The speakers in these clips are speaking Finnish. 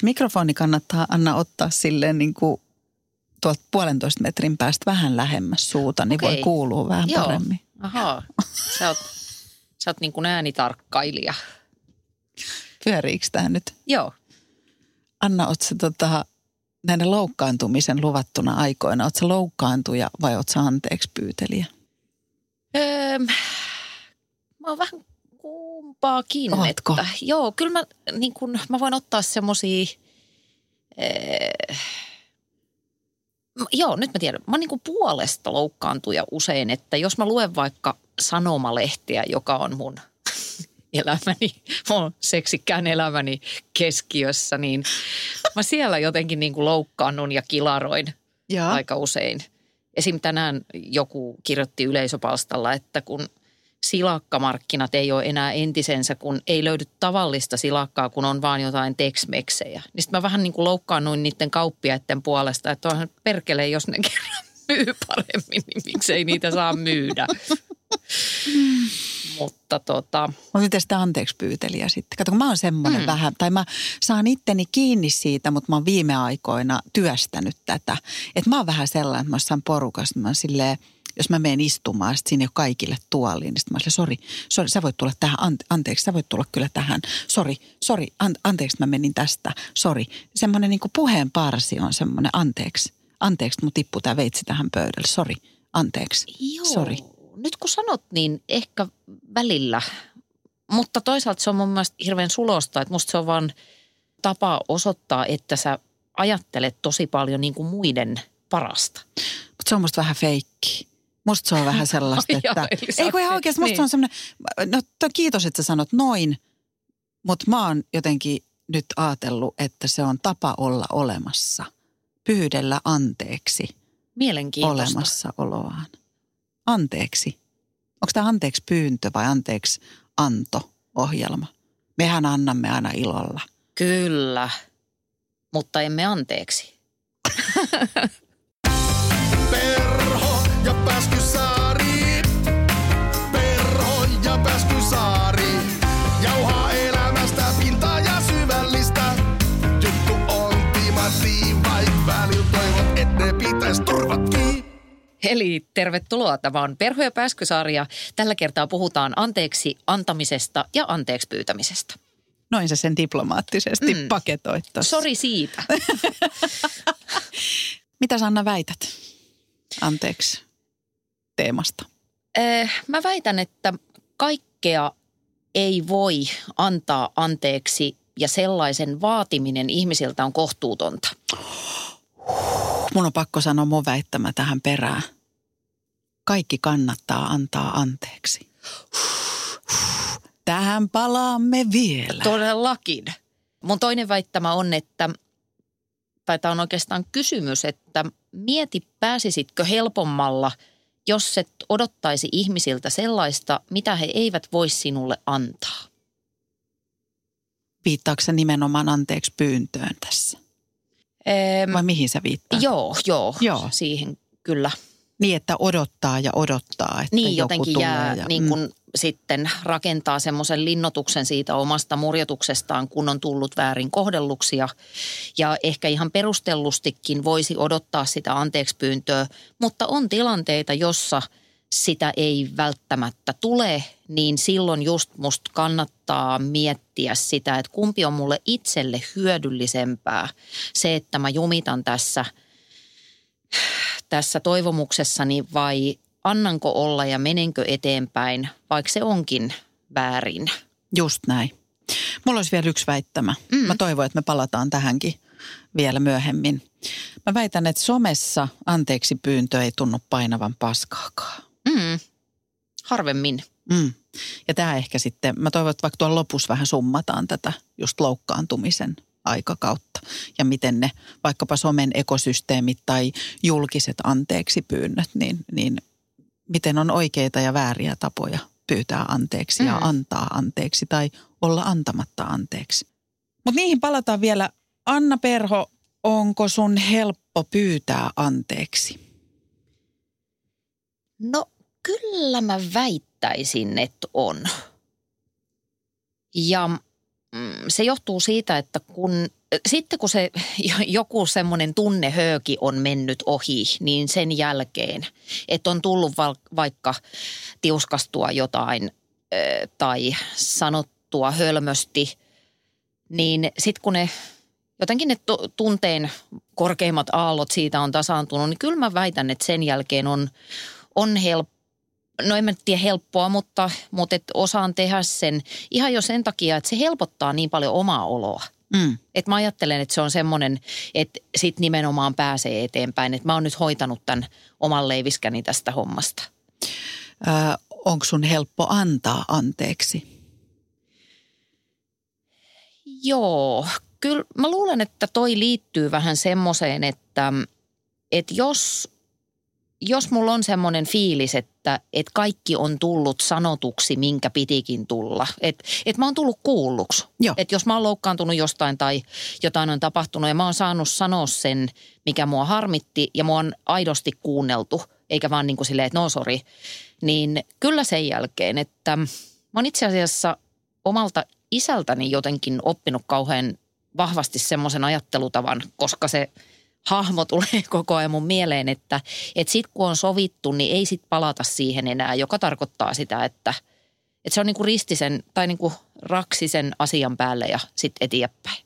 Se mikrofoni kannattaa Anna ottaa silleen niin kuin tuolta puolentoista metrin päästä vähän lähemmäs suuta, niin Okei. voi kuulua vähän Joo. paremmin. Ahaa, sä oot, sä oot niin kuin äänitarkkailija. Pyöriikö tämä nyt? Joo. Anna, oot sä tota, näiden loukkaantumisen luvattuna aikoina, oot sä loukkaantuja vai oot sä anteeksi pyytelijä? Öö, mä oon vähän kumpaakin. Ootko? Että, joo, kyllä mä, niin kun, mä voin ottaa semmosia... Öö, joo, nyt mä tiedän. Mä niin kuin puolesta loukkaantuja usein, että jos mä luen vaikka sanomalehtiä, joka on mun elämäni, mun seksikkään elämäni keskiössä, niin mä siellä jotenkin niin kuin loukkaannun ja kilaroin Joo. aika usein. Esim. tänään joku kirjoitti yleisöpalstalla, että kun silakkamarkkinat ei ole enää entisensä, kun ei löydy tavallista silakkaa, kun on vaan jotain teksmeksejä. Niin sitten mä vähän niin kuin loukkaannuin niiden kauppiaiden puolesta, että onhan perkele, jos ne kerran myy paremmin, niin miksei niitä saa myydä. Mutta tota, Mutta miten sitä anteeksi pyytelijä sitten? Kato, kun mä oon semmoinen mm. vähän, tai mä saan itteni kiinni siitä, mutta mä oon viime aikoina työstänyt tätä. Että mä oon vähän sellainen, että mä oon niin mä oon silleen, jos mä menen istumaan, sit siinä ei ole kaikille tuoliin, niin sitten mä sori, sori, sä voit tulla tähän, ante, anteeksi, sä voit tulla kyllä tähän, sori, sori, an, anteeksi, mä menin tästä, sori. Semmoinen niin puheen parsi on semmoinen, anteeksi, anteeksi, mun tippuu tää veitsi tähän pöydälle, sori, anteeksi, sori. nyt kun sanot, niin ehkä välillä. Mutta toisaalta se on mun mielestä hirveän sulosta, että musta se on vaan tapa osoittaa, että sä ajattelet tosi paljon niin kuin muiden parasta. Mutta se on musta vähän feikki. Musta se on vähän sellaista, että... Ei kun ihan oikeasti, musta niin. se on semmoinen... No to, kiitos, että sä sanot noin, mutta mä oon jotenkin nyt ajatellut, että se on tapa olla olemassa. Pyydellä anteeksi Mielenkiintoista. olemassaoloaan. Anteeksi. Onko tämä anteeksi pyyntö vai anteeksi anto ohjelma? Mehän annamme aina ilolla. Kyllä, mutta emme anteeksi. Ja Pääskysaari. Perho ja Pääskysaari. Jauhaa elämästä pintaa ja syvällistä. Juttu on timanttiin, vaik välillä toivot, et ne pitäis turvat kiinni. Eli tervetuloa. Tämä on Perho ja Pääskysaari ja tällä kertaa puhutaan anteeksi antamisesta ja anteeksi pyytämisestä. Noin sä sen diplomaattisesti mm. Paketoit tossa. Sori siitä. Mitä sä Anna väität anteeksi teemasta? Eh, Mä väitän, että kaikkea ei voi antaa anteeksi ja sellaisen vaatiminen ihmisiltä on kohtuutonta. Mun on pakko sanoa mun väittämä tähän perään. Kaikki kannattaa antaa anteeksi. Tähän palaamme vielä. Todellakin. Mun toinen väittämä on, että, tai tämä on oikeastaan kysymys, että mieti pääsisitkö helpommalla, jos et odottaisi ihmisiltä sellaista, mitä he eivät voi sinulle antaa. Viittaako se nimenomaan anteeksi pyyntöön tässä? Ehm, Vai mihin sä viittaat? joo, joo, Joo. siihen kyllä. Niin, että odottaa ja odottaa, että Niin joku jotenkin tulee. jää, ja, niin kun sitten rakentaa semmoisen linnotuksen siitä omasta murjotuksestaan, kun on tullut väärin kohdelluksi. Ja, ja ehkä ihan perustellustikin voisi odottaa sitä anteeksi pyyntöä, mutta on tilanteita, jossa sitä ei välttämättä tule, niin silloin just musta kannattaa miettiä sitä, että kumpi on mulle itselle hyödyllisempää. Se, että mä jumitan tässä – tässä toivomuksessani vai annanko olla ja menenkö eteenpäin, vaikka se onkin väärin. Just näin. Mulla olisi vielä yksi väittämä. Mm. Mä toivon, että me palataan tähänkin vielä myöhemmin. Mä väitän, että somessa anteeksi pyyntö ei tunnu painavan paskaakaan. Mm. Harvemmin. Mm. Ja tämä ehkä sitten, mä toivon, että vaikka tuolla lopussa vähän summataan tätä just loukkaantumisen aikakautta ja miten ne vaikkapa somen ekosysteemit tai julkiset anteeksi pyynnöt, niin, niin miten on oikeita ja vääriä tapoja pyytää anteeksi ja Mm. antaa anteeksi tai olla antamatta anteeksi. Mutta niihin palataan vielä. Anna Perho, onko sun helppo pyytää anteeksi? No kyllä mä väittäisin, että on. Ja se johtuu siitä, että kun sitten kun se joku semmoinen tunnehööki on mennyt ohi, niin sen jälkeen, että on tullut vaikka tiuskastua jotain tai sanottua hölmösti, niin sitten kun ne jotenkin ne tunteen korkeimmat aallot siitä on tasaantunut, niin kyllä mä väitän, että sen jälkeen on, on helppo no en mä tiedä helppoa, mutta, mutta et osaan tehdä sen ihan jo sen takia, että se helpottaa niin paljon omaa oloa. Mm. Et mä ajattelen, että se on semmoinen, että sit nimenomaan pääsee eteenpäin. Että mä oon nyt hoitanut tämän oman leiviskäni tästä hommasta. Ö, onko sun helppo antaa anteeksi? Joo, kyllä mä luulen, että toi liittyy vähän semmoiseen, että, että jos, jos mulla on semmoinen fiilis, että, että kaikki on tullut sanotuksi, minkä pitikin tulla. Että, että mä oon tullut kuulluksi. Että jos mä oon loukkaantunut jostain tai jotain on tapahtunut ja mä oon saanut sanoa sen, mikä mua harmitti ja mua on aidosti kuunneltu, eikä vaan niin kuin silleen, että no sori. Niin kyllä sen jälkeen, että mä oon itse asiassa omalta isältäni jotenkin oppinut kauhean vahvasti semmoisen ajattelutavan, koska se hahmo tulee koko ajan mun mieleen, että, että sit kun on sovittu, niin ei sit palata siihen enää, joka tarkoittaa sitä, että, että se on niinku ristisen tai niinku raksisen asian päälle ja sitten eteenpäin.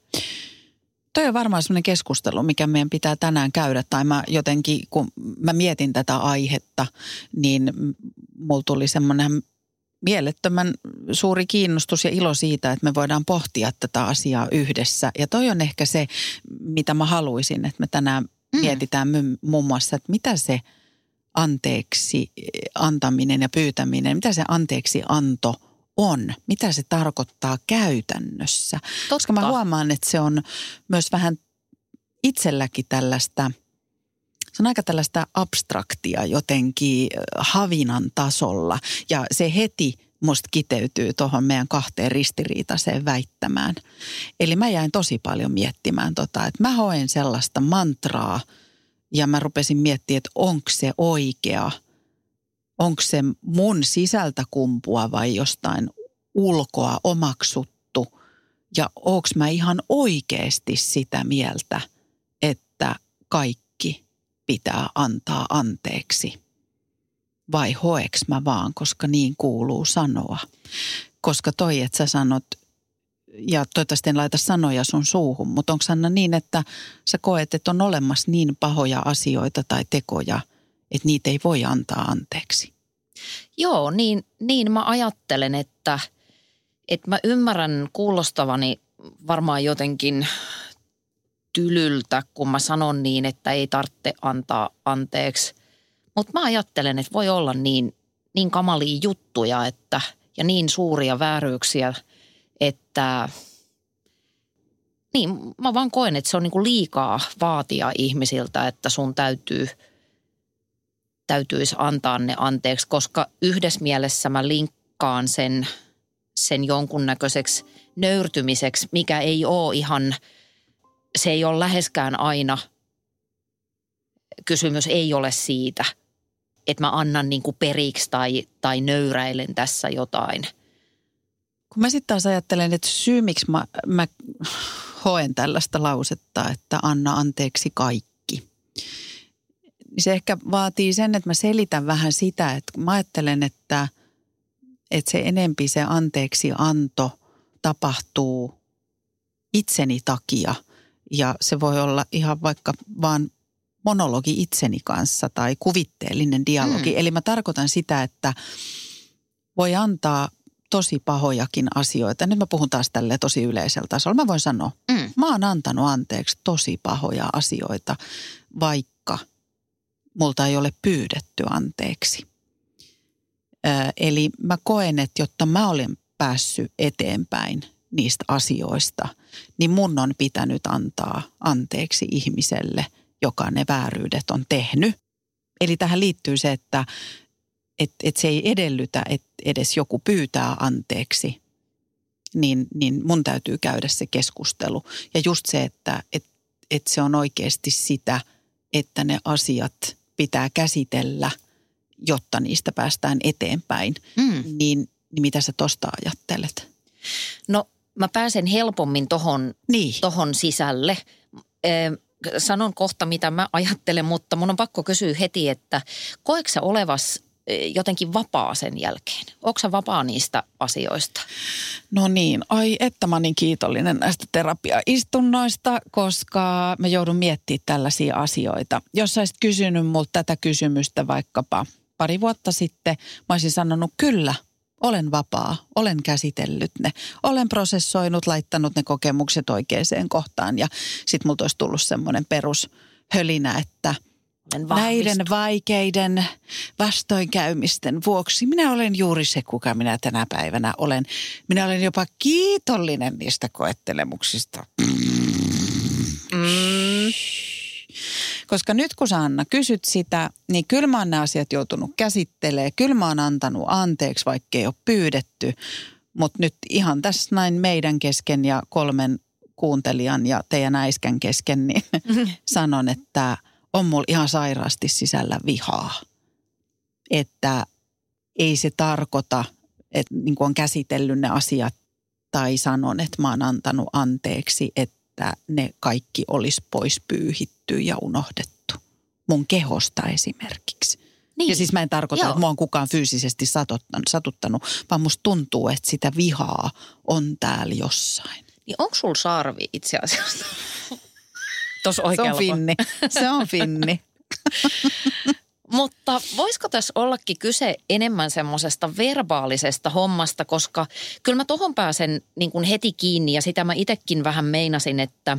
Toi on varmaan semmoinen keskustelu, mikä meidän pitää tänään käydä. Tai mä jotenkin, kun mä mietin tätä aihetta, niin mulla tuli semmoinen mielettömän suuri kiinnostus ja ilo siitä, että me voidaan pohtia tätä asiaa yhdessä. Ja toi on ehkä se, mitä mä haluaisin, että me tänään mm. mietitään muun muassa, että mitä se anteeksi antaminen ja pyytäminen, mitä se anteeksi anto on, mitä se tarkoittaa käytännössä. Totta. Koska mä huomaan, että se on myös vähän itselläkin tällaista – se on aika tällaista abstraktia jotenkin havinan tasolla ja se heti musta kiteytyy tuohon meidän kahteen ristiriitaiseen väittämään. Eli mä jäin tosi paljon miettimään tota, että mä hoen sellaista mantraa ja mä rupesin miettimään, että onko se oikea, onko se mun sisältä kumpua vai jostain ulkoa omaksuttu ja onko mä ihan oikeasti sitä mieltä, että kaikki pitää antaa anteeksi vai hoeks mä vaan, koska niin kuuluu sanoa. Koska toi, että sä sanot, ja toivottavasti en laita sanoja sun suuhun, mutta onko Sanna niin, että sä koet, että on olemassa niin pahoja asioita tai tekoja, että niitä ei voi antaa anteeksi? Joo, niin, niin mä ajattelen, että, että mä ymmärrän kuulostavani varmaan jotenkin tylyltä, kun mä sanon niin, että ei tarvitse antaa anteeksi – mutta mä ajattelen, että voi olla niin, niin kamalia juttuja että, ja niin suuria vääryyksiä, että niin, mä vaan koen, että se on niinku liikaa vaatia ihmisiltä, että sun täytyy, täytyisi antaa ne anteeksi, koska yhdessä mielessä mä linkkaan sen, sen jonkunnäköiseksi nöyrtymiseksi, mikä ei ole ihan, se ei ole läheskään aina, kysymys ei ole siitä – että mä annan niin kuin periksi tai, tai nöyräilen tässä jotain. Kun mä sitten taas ajattelen, että syy miksi mä, mä hoen tällaista lausetta, että anna anteeksi kaikki. Niin se ehkä vaatii sen, että mä selitän vähän sitä, että mä ajattelen, että, että se enempi se anteeksi anto tapahtuu itseni takia. Ja se voi olla ihan vaikka vaan monologi itseni kanssa tai kuvitteellinen dialogi. Mm. Eli mä tarkoitan sitä, että voi antaa tosi pahojakin asioita. Nyt mä puhun taas tälle tosi yleisellä tasolla. Mä voin sanoa, mm. mä oon antanut anteeksi tosi pahoja asioita, vaikka multa ei ole pyydetty anteeksi. Ö, eli mä koen, että jotta mä olen päässyt eteenpäin niistä asioista, niin mun on pitänyt antaa anteeksi ihmiselle – joka ne vääryydet on tehnyt. Eli tähän liittyy se, että et, et se ei edellytä, että edes joku pyytää anteeksi, niin, niin mun täytyy käydä se keskustelu. Ja just se, että et, et se on oikeasti sitä, että ne asiat pitää käsitellä, jotta niistä päästään eteenpäin. Mm. Niin, niin mitä sä tosta ajattelet? No mä pääsen helpommin tohon, Niin. tohon sisälle. Ee, sanon kohta, mitä mä ajattelen, mutta mun on pakko kysyä heti, että koetko sä olevas jotenkin vapaa sen jälkeen? Onko sä vapaa niistä asioista? No niin, ai että mä niin kiitollinen näistä terapiaistunnoista, koska mä joudun miettimään tällaisia asioita. Jos sä olisit kysynyt multa tätä kysymystä vaikkapa pari vuotta sitten, mä olisin sanonut kyllä, olen vapaa, olen käsitellyt ne, olen prosessoinut, laittanut ne kokemukset oikeaan kohtaan. Ja sit multa olisi tullut semmoinen perushölinä, että näiden vaikeiden vastoinkäymisten vuoksi minä olen juuri se, kuka minä tänä päivänä olen. Minä olen jopa kiitollinen niistä koettelemuksista. Mm, Koska nyt kun sä Anna kysyt sitä, niin kyllä mä oon nämä asiat joutunut käsittelemään. Kyllä mä oon antanut anteeksi, vaikka ei ole pyydetty. Mutta nyt ihan tässä näin meidän kesken ja kolmen kuuntelijan ja teidän äiskän kesken, niin sanon, että on mulla ihan sairaasti sisällä vihaa. Että ei se tarkoita, että niin kuin on käsitellyt ne asiat tai sanon, että mä oon antanut anteeksi, että ne kaikki olisi pois pyyhitty ja unohdettu. Mun kehosta esimerkiksi. niin. Ja siis mä en tarkoita, Joo. että mua on kukaan fyysisesti satuttanut, satuttanut, vaan musta tuntuu, että sitä vihaa on täällä jossain. niin onko sulla sarvi itse asiassa? Tuossa Se oikealla on finni. Se on finni. Mutta voisiko tässä ollakin kyse enemmän semmoisesta verbaalisesta hommasta, koska kyllä mä tohon pääsen niin kuin heti kiinni ja sitä mä itsekin vähän meinasin, että,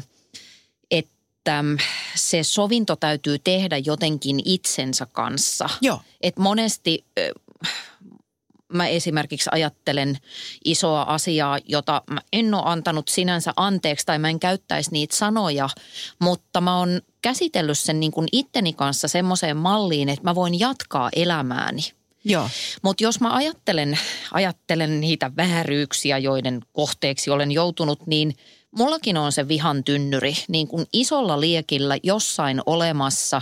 että se sovinto täytyy tehdä jotenkin itsensä kanssa. Joo. Et monesti mä esimerkiksi ajattelen isoa asiaa, jota mä en ole antanut sinänsä anteeksi tai mä en käyttäisi niitä sanoja, mutta mä oon käsitellyt sen niin kuin itteni kanssa semmoiseen malliin, että mä voin jatkaa elämääni. Joo. Mutta jos mä ajattelen, ajattelen niitä vääryyksiä, joiden kohteeksi olen joutunut, niin mullakin on se vihan tynnyri niin kuin isolla liekillä jossain olemassa.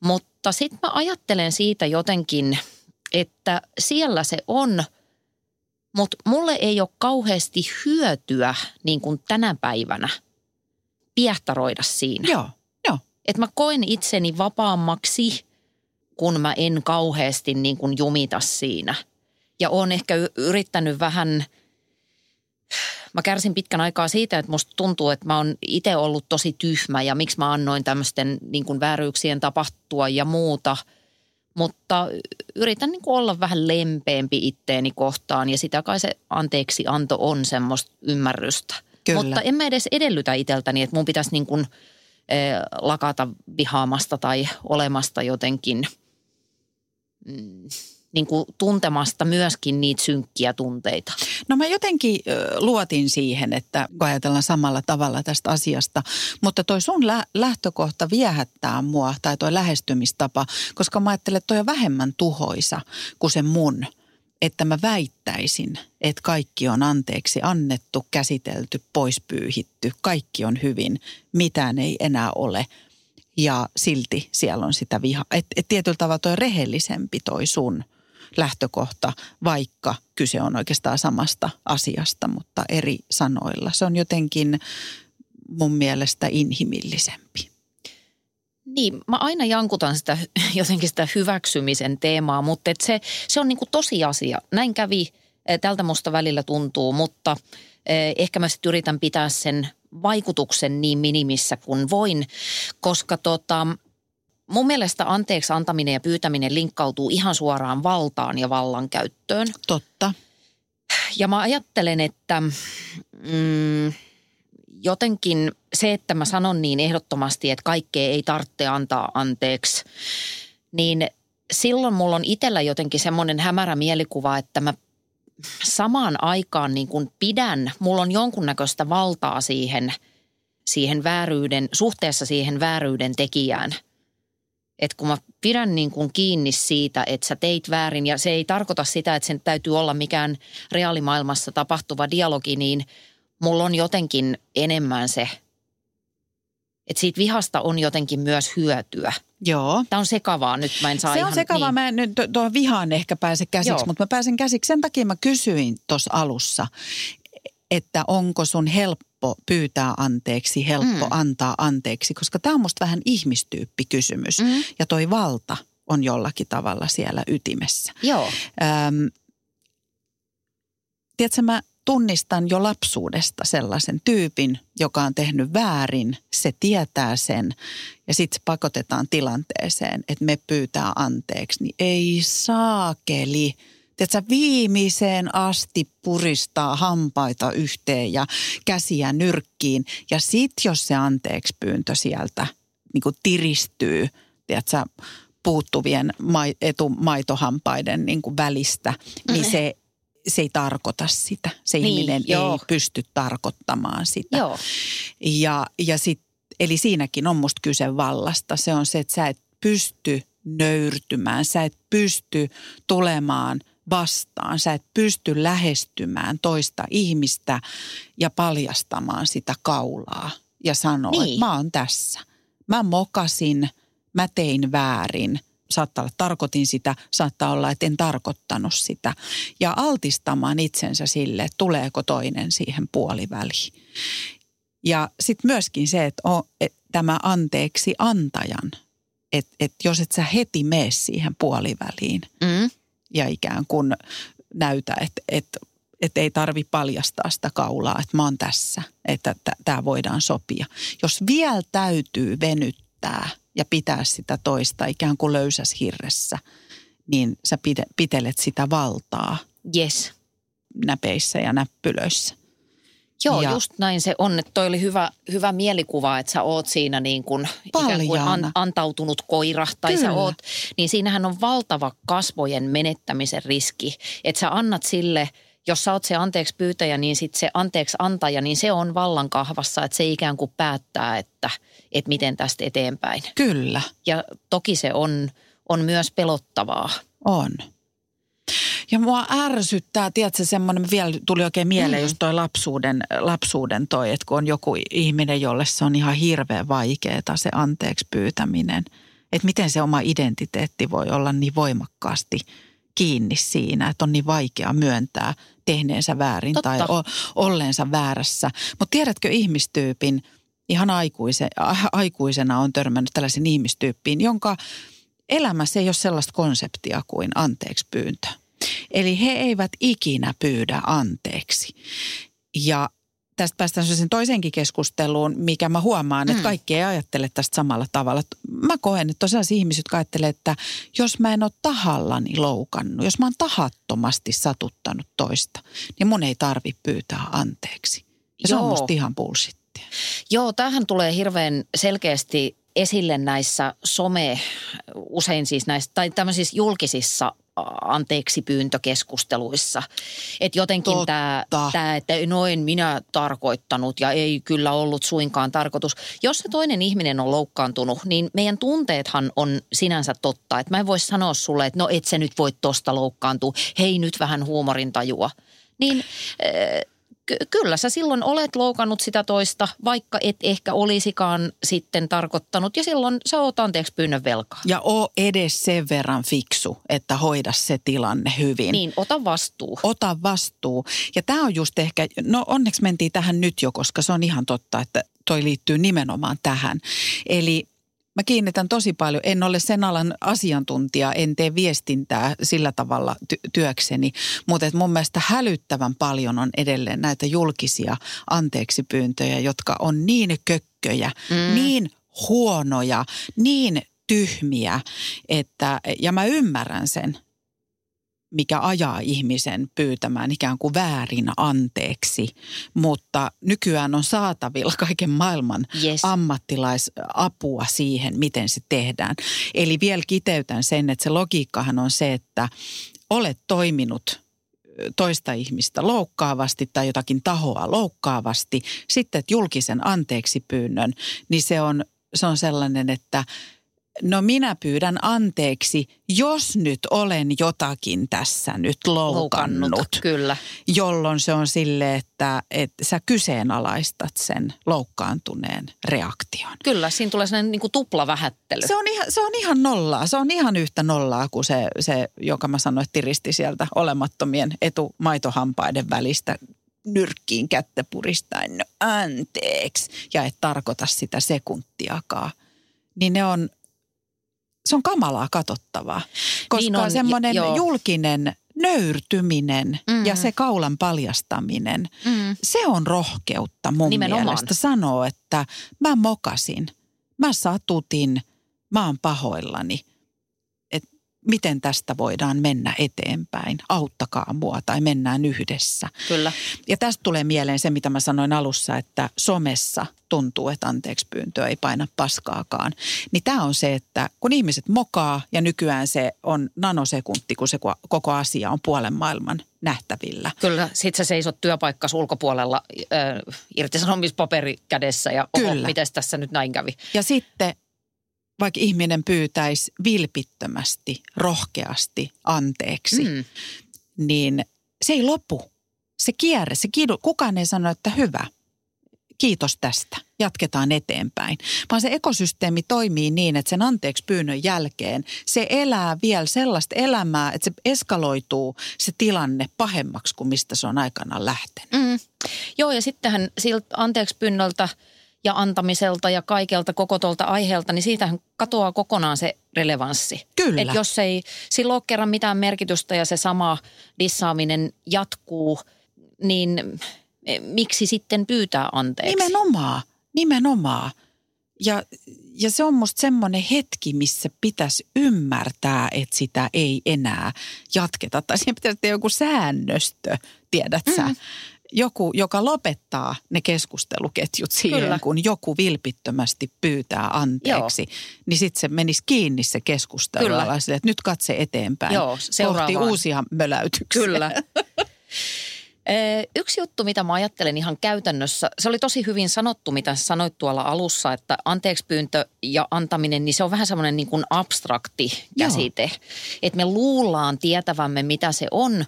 Mutta sitten mä ajattelen siitä jotenkin, että siellä se on, mutta mulle ei ole kauheasti hyötyä niin kuin tänä päivänä piehtaroida siinä. Joo. Että mä koen itseni vapaammaksi, kun mä en kauheasti niin kuin jumita siinä. Ja oon ehkä yrittänyt vähän, mä kärsin pitkän aikaa siitä, että musta tuntuu, että mä oon itse ollut tosi tyhmä ja miksi mä annoin tämmöisten niin kuin vääryyksien tapahtua ja muuta. Mutta yritän niin kuin olla vähän lempeämpi itteeni kohtaan ja sitä kai se anteeksi anto on semmoista ymmärrystä. Kyllä. Mutta en mä edes edellytä itseltäni, että mun pitäisi niin kuin, lakata vihaamasta tai olemasta jotenkin mm, niin kuin tuntemasta myöskin niitä synkkiä tunteita. No mä jotenkin luotin siihen, että ajatellaan samalla tavalla tästä asiasta, mutta toi sun lä- lähtökohta viehättää mua tai toi lähestymistapa, koska mä ajattelen, että toi on vähemmän tuhoisa kuin se mun, että mä väittäisin, että kaikki on anteeksi annettu, käsitelty, pois pyyhitty, kaikki on hyvin, mitään ei enää ole ja silti siellä on sitä vihaa. Et, et tietyllä tavalla toi rehellisempi toi sun lähtökohta, vaikka kyse on oikeastaan samasta asiasta, mutta eri sanoilla. Se on jotenkin mun mielestä inhimillisempi. Niin, mä aina jankutan sitä jotenkin sitä hyväksymisen teemaa, mutta et se, se on niinku tosiasia. Näin kävi, eh, tältä musta välillä tuntuu, mutta eh, ehkä mä sitten yritän pitää sen vaikutuksen niin minimissä kuin voin, koska tota, mun mielestä anteeksi antaminen ja pyytäminen linkkautuu ihan suoraan valtaan ja vallankäyttöön. Totta. Ja mä ajattelen, että mm, jotenkin se, että mä sanon niin ehdottomasti, että kaikkea ei tarvitse antaa anteeksi, niin silloin mulla on itsellä jotenkin semmoinen hämärä mielikuva, että mä samaan aikaan niin kuin pidän, mulla on jonkunnäköistä valtaa siihen, siihen vääryyden, suhteessa siihen vääryyden tekijään. Että kun mä pidän niin kuin kiinni siitä, että sä teit väärin ja se ei tarkoita sitä, että sen täytyy olla mikään reaalimaailmassa tapahtuva dialogi, niin mulla on jotenkin enemmän se, että siitä vihasta on jotenkin myös hyötyä. Joo. Tämä on sekavaa, nyt mä en saa Se ihan, on sekavaa. Niin. Mä en nyt tuohon vihaan ehkä pääse käsiksi, Joo. mutta mä pääsen käsiksi. Sen takia mä kysyin tuossa alussa, että onko sun helppo pyytää anteeksi, helppo mm. antaa anteeksi, koska tämä on musta vähän ihmistyyppikysymys. Mm. Ja toi valta on jollakin tavalla siellä ytimessä. Joo. Öm, tiedätkö, mä tunnistan jo lapsuudesta sellaisen tyypin, joka on tehnyt väärin, se tietää sen ja sitten pakotetaan tilanteeseen, että me pyytää anteeksi, niin ei saakeli. Tiedätkö, viimeiseen asti puristaa hampaita yhteen ja käsiä nyrkkiin. Ja sitten jos se anteeksi pyyntö sieltä niin kuin tiristyy, tiedätkö, puuttuvien etumaitohampaiden niin kuin välistä, niin se se ei tarkoita sitä. Se niin, ihminen joo. ei pysty tarkoittamaan sitä. Joo. Ja, ja sit, eli siinäkin on musta kyse vallasta. Se on se, että sä et pysty nöyrtymään, sä et pysty tulemaan vastaan, sä et pysty lähestymään toista ihmistä ja paljastamaan sitä kaulaa ja sanoa, niin. että mä oon tässä. Mä mokasin, mä tein väärin – saattaa olla, tarkoitin sitä, saattaa olla, että en tarkoittanut sitä. Ja altistamaan itsensä sille, että tuleeko toinen siihen puoliväliin. Ja sitten myöskin se, että on, et, tämä anteeksi antajan, että et jos et sä heti mene siihen puoliväliin mm. ja ikään kuin näytä, että et, et ei tarvi paljastaa sitä kaulaa, että mä oon tässä, että tämä voidaan sopia. Jos vielä täytyy venyttää – ja pitää sitä toista ikään kuin löysäs hirressä, niin sä pite, pitelet sitä valtaa. Yes. Näpeissä ja näppylöissä. Joo, ja, just näin se on. Että toi oli hyvä, hyvä mielikuva, että sä oot siinä niin kuin ikään kuin an, antautunut koira tai Kyllä. sä oot. Niin siinähän on valtava kasvojen menettämisen riski. Että sä annat sille – jos sä oot se anteeksi pyytäjä, niin sitten se anteeksi antaja, niin se on vallan kahvassa, että se ikään kuin päättää, että, että miten tästä eteenpäin. Kyllä. Ja toki se on, on myös pelottavaa. On. Ja mua ärsyttää, tiedätkö, semmoinen, vielä tuli oikein mieleen mm. just toi lapsuuden, lapsuuden toi, että kun on joku ihminen, jolle se on ihan hirveän vaikeaa se anteeksi pyytäminen. Että miten se oma identiteetti voi olla niin voimakkaasti kiinni siinä, että on niin vaikea myöntää tehneensä väärin Totta. tai o, olleensa väärässä. Mutta tiedätkö ihmistyypin, ihan aikuise, aikuisena on törmännyt tällaisen ihmistyyppiin, jonka elämässä ei ole sellaista konseptia kuin anteeksi pyyntö. Eli he eivät ikinä pyydä anteeksi. Ja tästä päästään sen toisenkin keskusteluun, mikä mä huomaan, että mm. kaikki ei ajattele tästä samalla tavalla. Mä koen, että sellaisia ihmisiä, jotka ajattelee, että jos mä en ole tahallani loukannut, jos mä oon tahattomasti satuttanut toista, niin mun ei tarvi pyytää anteeksi. Ja se on musta ihan bullshittia. Joo, tähän tulee hirveän selkeästi esille näissä some, usein siis näissä, tai tämmöisissä julkisissa anteeksi pyyntökeskusteluissa. Että jotenkin tämä, tää, että noin minä tarkoittanut ja ei kyllä ollut suinkaan tarkoitus. Jos se toinen ihminen on loukkaantunut, niin meidän tunteethan on sinänsä totta. Että mä en voi sanoa sulle, että no et se nyt voi tosta loukkaantua. Hei nyt vähän huumorintajua. Niin ky- kyllä sä silloin olet loukannut sitä toista, vaikka et ehkä olisikaan sitten tarkoittanut. Ja silloin sä oot anteeksi pyynnön velkaa. Ja oo edes sen verran fiksu, että hoida se tilanne hyvin. Niin, ota vastuu. Ota vastuu. Ja tämä on just ehkä, no onneksi mentiin tähän nyt jo, koska se on ihan totta, että toi liittyy nimenomaan tähän. Eli Mä kiinnitän tosi paljon, en ole sen alan asiantuntija, en tee viestintää sillä tavalla ty- työkseni, mutta et mun mielestä hälyttävän paljon on edelleen näitä julkisia anteeksipyyntöjä, jotka on niin kökköjä, mm. niin huonoja, niin tyhmiä, että, ja mä ymmärrän sen, mikä ajaa ihmisen pyytämään ikään kuin väärin anteeksi. Mutta nykyään on saatavilla kaiken maailman yes. ammattilaisapua siihen, miten se tehdään. Eli vielä kiteytän sen, että se logiikkahan on se, että olet toiminut toista ihmistä loukkaavasti tai jotakin tahoa loukkaavasti, sitten julkisen anteeksi pyynnön, niin se on, se on sellainen, että No minä pyydän anteeksi, jos nyt olen jotakin tässä nyt loukannut. loukannut kyllä. Jolloin se on sille, että, että sä kyseenalaistat sen loukkaantuneen reaktion. Kyllä, siinä tulee sellainen niin kuin tuplavähättely. Se on, ihan, se on ihan nollaa. Se on ihan yhtä nollaa kuin se, se joka mä sanoin, että tiristi sieltä olemattomien etumaitohampaiden välistä nyrkkiin kättä puristain, no anteeksi, ja et tarkoita sitä sekuntiakaan. Niin ne on, se on kamalaa katsottavaa. Koska Niin on, semmoinen joo. julkinen nöyrtyminen Mm. ja se kaulan paljastaminen, Mm. se on rohkeutta mun Nimenomaan. mielestä sanoa, että mä mokasin, mä satutin, mä oon pahoillani. Miten tästä voidaan mennä eteenpäin, auttakaa mua tai mennään yhdessä. Kyllä. Ja tästä tulee mieleen se, mitä mä sanoin alussa, että somessa tuntuu, että anteeksi pyyntöä ei paina paskaakaan. Niin tämä on se, että kun ihmiset mokaa ja nykyään se on nanosekunti, kun se koko asia on puolen maailman nähtävillä. Kyllä, sit sä seisot työpaikkas ulkopuolella äh, irtisanomispaperi kädessä ja oho, Kyllä. miten tässä nyt näin kävi. Ja sitten vaikka ihminen pyytäisi vilpittömästi, rohkeasti anteeksi, mm. Niin se ei lopu. Se kierre, se kidu, kukaan ei sano, että hyvä, kiitos tästä, jatketaan eteenpäin. Vaan se ekosysteemi toimii niin, että sen anteeksi pyynnön jälkeen se elää vielä sellaista elämää, että se eskaloituu se tilanne pahemmaksi kuin mistä se on aikanaan lähtenyt. Mm. Joo, ja sittenhän siltä anteeksi pyynnöltä ja antamiselta ja kaikelta koko tuolta aiheelta, niin siitähän katoaa kokonaan se relevanssi. Kyllä. Et jos ei sillä ole kerran mitään merkitystä ja se sama dissaaminen jatkuu, niin eh, miksi sitten pyytää anteeksi? Nimenomaan, nimenomaan. Ja, ja se on musta semmoinen hetki, missä pitäisi ymmärtää, että sitä ei enää jatketa. Tai siihen pitäisi tehdä joku säännöstö, tiedät sä. Mm. Joku, joka lopettaa ne keskusteluketjut siihen, Kyllä. kun joku vilpittömästi pyytää anteeksi. Joo. Niin sitten se menisi kiinni se keskustelu. Kyllä. Sille, että nyt katse eteenpäin. Joo, kohti uusia möläytyksiä. Kyllä. Yksi juttu, mitä mä ajattelen ihan käytännössä, se oli tosi hyvin sanottu, mitä sanoit tuolla alussa, että anteeksi pyyntö ja antaminen, niin se on vähän semmoinen niin kuin abstrakti Joo. käsite. Että me luullaan tietävämme, mitä se on,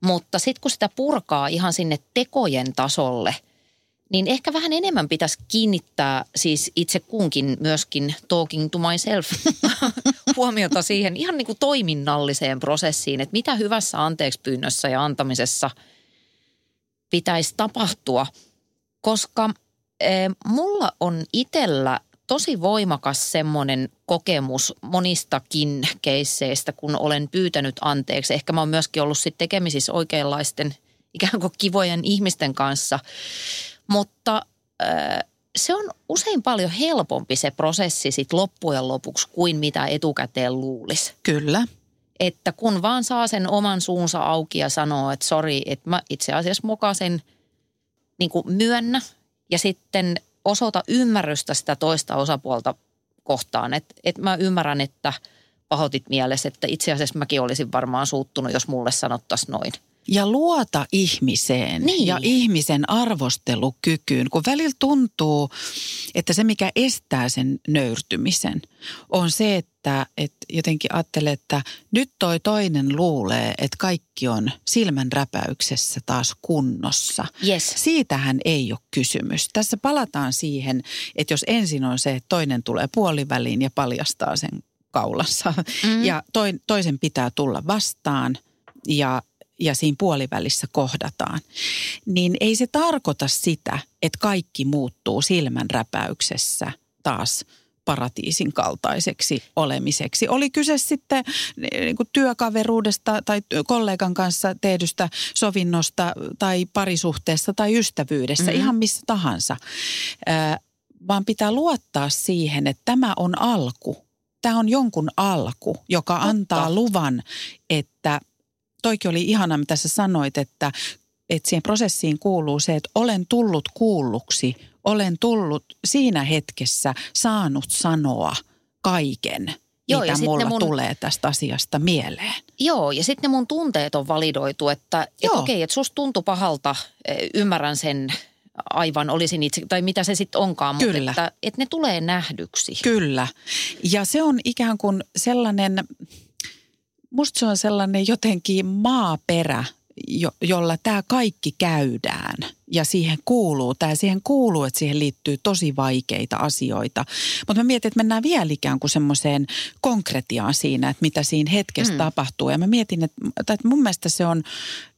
mutta sitten kun sitä purkaa ihan sinne tekojen tasolle, niin ehkä vähän enemmän pitäisi kiinnittää siis itse kunkin myöskin talking to myself huomiota siihen ihan niin kuin toiminnalliseen prosessiin, että mitä hyvässä anteeksi pyynnössä ja antamisessa pitäisi tapahtua, koska e, mulla on itsellä tosi voimakas semmoinen kokemus monistakin keisseistä, kun olen pyytänyt anteeksi. Ehkä mä oon myöskin ollut sitten tekemisissä oikeanlaisten ikään kuin kivojen ihmisten kanssa, mutta ö, se on usein paljon helpompi se prosessi sit loppujen lopuksi kuin mitä etukäteen luulisi Kyllä. että kun vaan saa sen oman suunsa auki ja sanoo, että sori, että mä itse asiassa mokasen niin kuin myönnä ja sitten osoita ymmärrystä sitä toista osapuolta kohtaan. Että et mä ymmärrän, että pahoitit mielessä, että itse asiassa mäkin olisin varmaan suuttunut, jos mulle sanottaisiin noin. Ja luota ihmiseen Niin. ja ihmisen arvostelukykyyn, kun välillä tuntuu, että se mikä estää sen nöyrtymisen on se, että, että jotenkin ajattelee, että nyt toi toinen luulee, että kaikki on silmän räpäyksessä taas kunnossa. Yes. Siitähän ei ole kysymys. Tässä palataan siihen, että jos ensin on se, että toinen tulee puoliväliin ja paljastaa sen kaulassa Mm. ja toi, toisen pitää tulla vastaan ja, ja siinä puolivälissä kohdataan, niin ei se tarkoita sitä, että kaikki muuttuu silmän räpäyksessä taas paratiisin kaltaiseksi olemiseksi. Oli kyse sitten niin kuin työkaveruudesta tai kollegan kanssa tehdystä sovinnosta tai parisuhteesta tai ystävyydestä, Mhm. mm-hmm. ihan missä tahansa. Ö, vaan pitää luottaa siihen, että tämä on alku. Tämä on jonkun alku, joka Totta. antaa luvan, että toikin oli ihana, mitä sä sanoit, että, että siihen prosessiin kuuluu se, että olen tullut kuulluksi, olen tullut siinä hetkessä saanut sanoa kaiken, Joo, ja mitä sitten mulla mun- tulee tästä asiasta mieleen. Joo, ja sitten ne mun tunteet on validoitu, että et okei, että susta tuntui pahalta, eh, ymmärrän sen aivan, olisin itse, tai mitä se sitten onkaan, mutta Kyllä. että, että ne tulee nähdyksi. Kyllä. Ja se on ikään kuin sellainen, musta se on sellainen jotenkin maaperä, jo, jolla tämä kaikki käydään. Ja siihen kuuluu, tämä siihen kuuluu, että siihen liittyy tosi vaikeita asioita. Mutta mä mietin, että mennään vielä ikään kuin semmoiseen konkretiaan siinä, että mitä siinä hetkessä Mm. tapahtuu. Ja mä mietin, että, että mun mielestä se on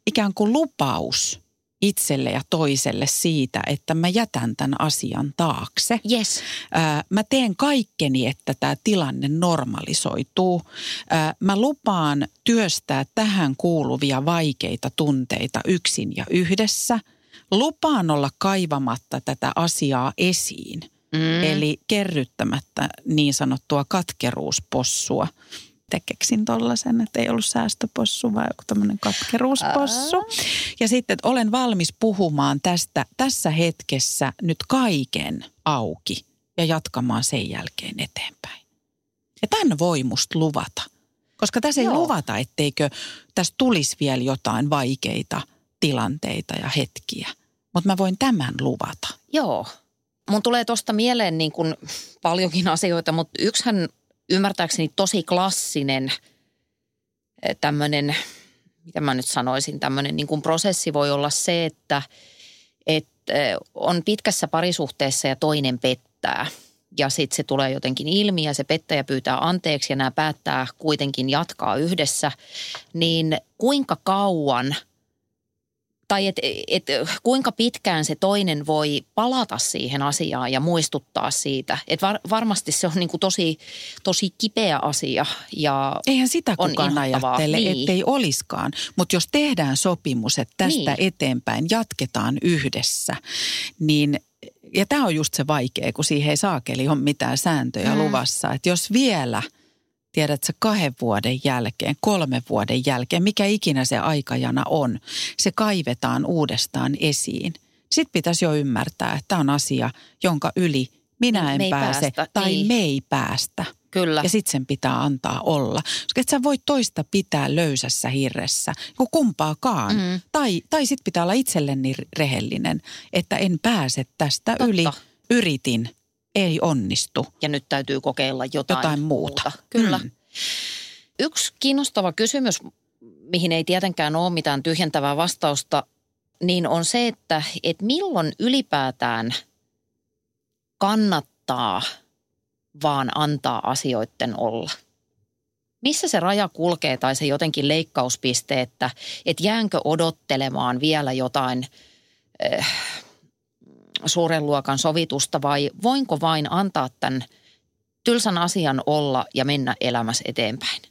ikään kuin lupaus itselle ja toiselle siitä, että mä jätän tämän asian taakse. Yes. Ää, Mä teen kaikkeni, että tämä tilanne normalisoituu. Ää, Mä lupaan työstää tähän kuuluvia vaikeita tunteita yksin ja yhdessä. Lupaan olla kaivamatta tätä asiaa esiin. Mm. Eli kerryttämättä niin sanottua katkeruuspossua. Te keksin tollasen, että ei ollut säästöpossu, vaan joku tämmöinen katkeruuspossu. Ja sitten, että olen valmis puhumaan tästä tässä hetkessä nyt kaiken auki ja jatkamaan sen jälkeen eteenpäin. Ja tämän voi musta luvata. Koska tässä ei Joo. luvata, etteikö tässä tulisi vielä jotain vaikeita tilanteita ja hetkiä. Mutta mä voin tämän luvata. Joo. Mun tulee tuosta mieleen niin kuin paljonkin asioita, mutta yksihän ymmärtääkseni tosi klassinen tämmöinen, mitä mä nyt sanoisin, tämmöinen niin kuin prosessi voi olla se, että, että on pitkässä parisuhteessa ja toinen pettää. Ja sitten se tulee jotenkin ilmi ja se pettäjä pyytää anteeksi ja nämä päättää kuitenkin jatkaa yhdessä. Niin kuinka kauan tai et, et, kuinka pitkään se toinen voi palata siihen asiaan ja muistuttaa siitä. Et var, varmasti se on niin kuin tosi, tosi kipeä asia ja Eihän sitä On kukaan inhottavaa, ajattele, niin. ettei oliskaan. Mutta jos tehdään sopimus, että tästä Niin. eteenpäin jatketaan yhdessä, niin ja tämä on just se vaikea, kun siihen ei saakeli ole mitään sääntöjä Mm. luvassa. Että jos vielä, tiedätkö, kahden vuoden jälkeen, kolmen vuoden jälkeen, mikä ikinä se aikajana on, se kaivetaan uudestaan esiin. Sitten pitäisi jo ymmärtää, että tämä on asia, jonka yli minä Me en ei pääse päästä, tai niin. me ei päästä. kyllä. Ja sitten sen pitää antaa olla. Koska et sä voi toista pitää löysässä hirressä, kun kumpaakaan. Mm. Tai, tai sitten pitää olla itselleni rehellinen, että en pääse tästä Totta. yli. Yritin, ei onnistu. ja nyt täytyy kokeilla jotain, Jotain muuta. Kyllä. Mm. Yksi kiinnostava kysymys, mihin ei tietenkään ole mitään tyhjentävää vastausta, niin on se, että, että milloin ylipäätään kannattaa vaan antaa asioiden olla. Missä se raja kulkee tai se jotenkin leikkauspiste, että, että jäänkö odottelemaan vielä jotain äh, suuren luokan sovitusta vai voinko vain antaa tämän tylsän asian olla ja mennä elämässä eteenpäin?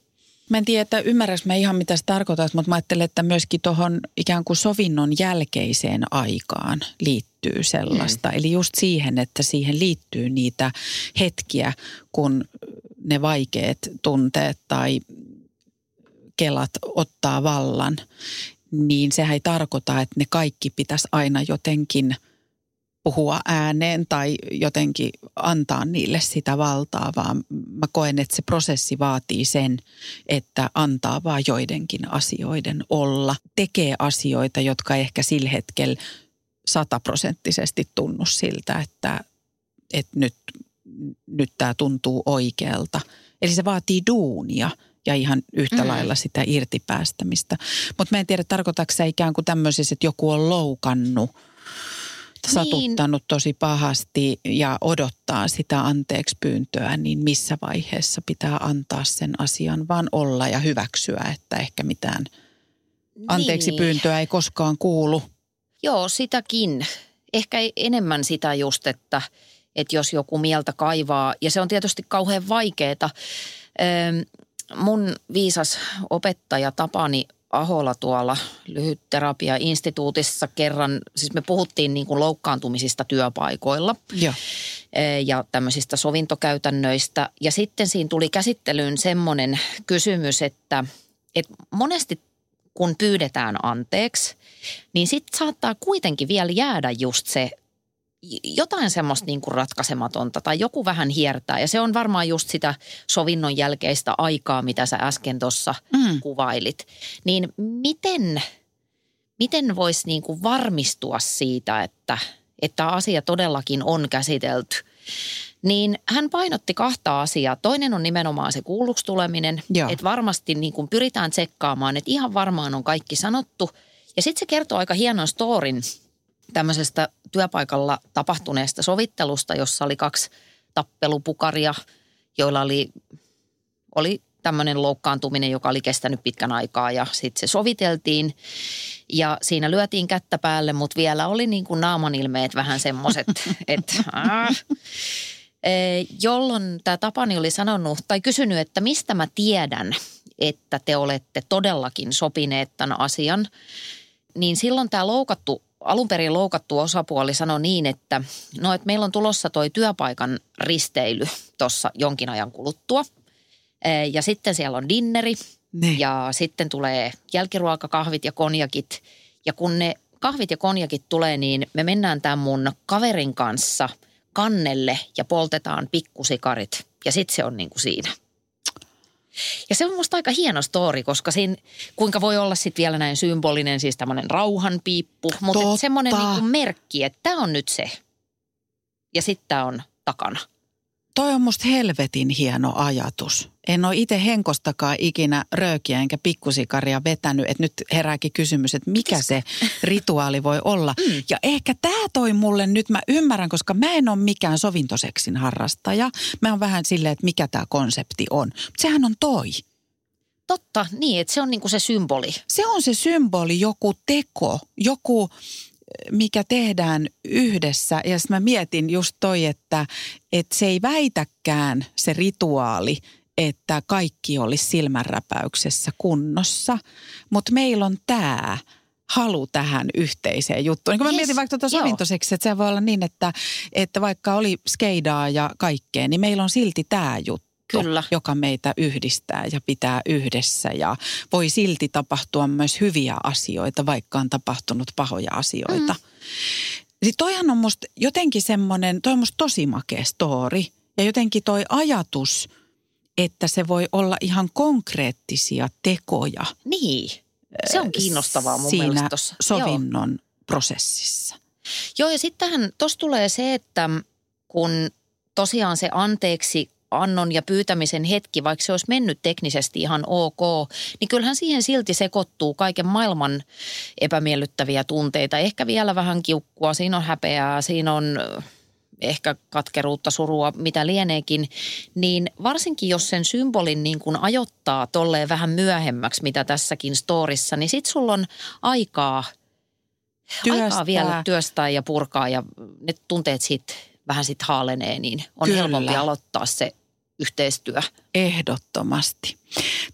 Mä en tiedä, että ymmärräks mä ihan mitä se tarkoittaa, mutta mä ajattelen, että myöskin tuohon ikään kuin sovinnon jälkeiseen aikaan liittyy sellaista. Mm. Eli just siihen, että siihen liittyy niitä hetkiä, kun ne vaikeat tunteet tai kelat ottaa vallan, niin sehän ei tarkoita, että ne kaikki pitäisi aina jotenkin puhua ääneen tai jotenkin antaa niille sitä valtaa, vaan mä koen, että se prosessi vaatii sen, että antaa vaan joidenkin asioiden olla. Tekee asioita, jotka ehkä sillä hetkellä sataprosenttisesti tunnu siltä, että, että nyt, nyt tämä tuntuu oikealta. Eli se vaatii duunia ja ihan yhtä Mm. mm. lailla sitä irtipäästämistä. Mutta mä en tiedä, tarkoitatko se ikään kuin tämmöisessä, että joku on loukannut satuttanut tosi pahasti ja odottaa sitä anteeksi pyyntöä, niin missä vaiheessa pitää antaa sen asian vaan olla ja hyväksyä, että ehkä mitään anteeksi Niin. pyyntöä ei koskaan kuulu. Joo, sitäkin. Ehkä enemmän sitä just, että, että jos joku mieltä kaivaa, ja se on tietysti kauhean vaikeaa. Mun viisas opettaja Tapani Ahola tuolla lyhytterapia-instituutissa kerran, siis me puhuttiin niin kuin loukkaantumisista työpaikoilla Joo. eh, ja tämmöisistä sovintokäytännöistä. Ja sitten siinä tuli käsittelyyn semmoinen kysymys, että, että monesti kun pyydetään anteeksi, niin sitten saattaa kuitenkin vielä jäädä just se jotain semmoista niin kuin ratkaisematonta tai joku vähän hiertää. Ja se on varmaan just sitä sovinnon jälkeistä aikaa, mitä sä äsken tuossa Mm. kuvailit. Niin miten, miten voisi niin kuin varmistua siitä, että, että asia todellakin on käsitelty? Niin hän painotti kahta asiaa. Toinen on nimenomaan se kuulluksi tuleminen, että varmasti niin kuin pyritään tsekkaamaan, että ihan varmaan on kaikki sanottu. Ja sitten se kertoo aika hienon storin tämmöisestä työpaikalla tapahtuneesta sovittelusta, jossa oli kaksi tappelupukaria, joilla oli, oli tämmöinen loukkaantuminen, joka oli kestänyt pitkän aikaa ja sitten se soviteltiin. Ja siinä lyötiin kättä päälle, mutta vielä oli niin kuin naaman ilmeet vähän semmoiset, että äh. jolloin tämä Tapani oli sanonut tai kysynyt, että mistä mä tiedän, että te olette todellakin sopineet tämän asian. Niin silloin tämä loukattu alun perin loukattu osapuoli sanoi niin, että no, että meillä on tulossa toi työpaikan risteily tuossa jonkin ajan kuluttua. Ja sitten siellä on dinneri ne. ja sitten tulee jälkiruoka, kahvit ja konjakit. Ja kun ne kahvit ja konjakit tulee, niin me mennään tämän mun kaverin kanssa kannelle ja poltetaan pikkusikarit. Ja sitten se on niin kuin siinä. Ja se on musta aika hieno story, koska siinä, kuinka voi olla sitten vielä näin symbolinen, siis tämmöinen rauhanpiippu, mutta semmoinen niin merkki, että tämä on nyt se. Ja sitten tämä on takana. Toi on musta helvetin hieno ajatus. En ole itse henkostakaan ikinä röökiä enkä pikkusikaria vetänyt, että nyt herääkin kysymys, että mikä se rituaali voi olla. Mm. Ja ehkä tämä toi mulle nyt, mä ymmärrän, koska mä en ole mikään sovintoseksin harrastaja. Mä oon vähän silleen, että mikä tämä konsepti on. Mutta sehän on toi. Totta, niin, että se on niinku se symboli. Se on se symboli, joku teko, joku mikä tehdään yhdessä. Ja sitten mä mietin just toi, että, että se ei väitäkään se rituaali, että kaikki olisi silmänräpäyksessä kunnossa. Mutta meillä on tämä halu tähän yhteiseen juttuun. Niin kun mä yes, mietin vaikka tuota sovintoseksi, että se voi olla niin, että, että vaikka oli skeidaa ja kaikkea, niin meillä on silti tämä juttu Kyllä. joka meitä yhdistää ja pitää yhdessä. Ja voi silti tapahtua myös hyviä asioita, vaikka on tapahtunut pahoja asioita. Mm. Sitten toihan on musta jotenkin semmoinen, toi on musta tosi makea story. Ja jotenkin toi ajatus, että se voi olla ihan konkreettisia tekoja. Niin, se on kiinnostavaa mun siinä mielestä tossa. sovinnon Joo. prosessissa. Joo ja sitten tuossa tulee se, että kun tosiaan se anteeksi annon ja pyytämisen hetki, vaikka se olisi mennyt teknisesti ihan ok, niin kyllähän siihen silti sekoittuu kaiken maailman epämiellyttäviä tunteita. Ehkä vielä vähän kiukkua, siinä on häpeää, siinä on ehkä katkeruutta, surua, mitä lieneekin, niin varsinkin jos sen symbolin niin kuin ajoittaa tolleen vähän myöhemmäksi, mitä tässäkin storissa, niin sit sulla on aikaa, työstää. aikaa vielä työstää ja purkaa ja ne tunteet siitä vähän sitten haalenee, niin on Kyllä. helpompi aloittaa se yhteistyö. Ehdottomasti.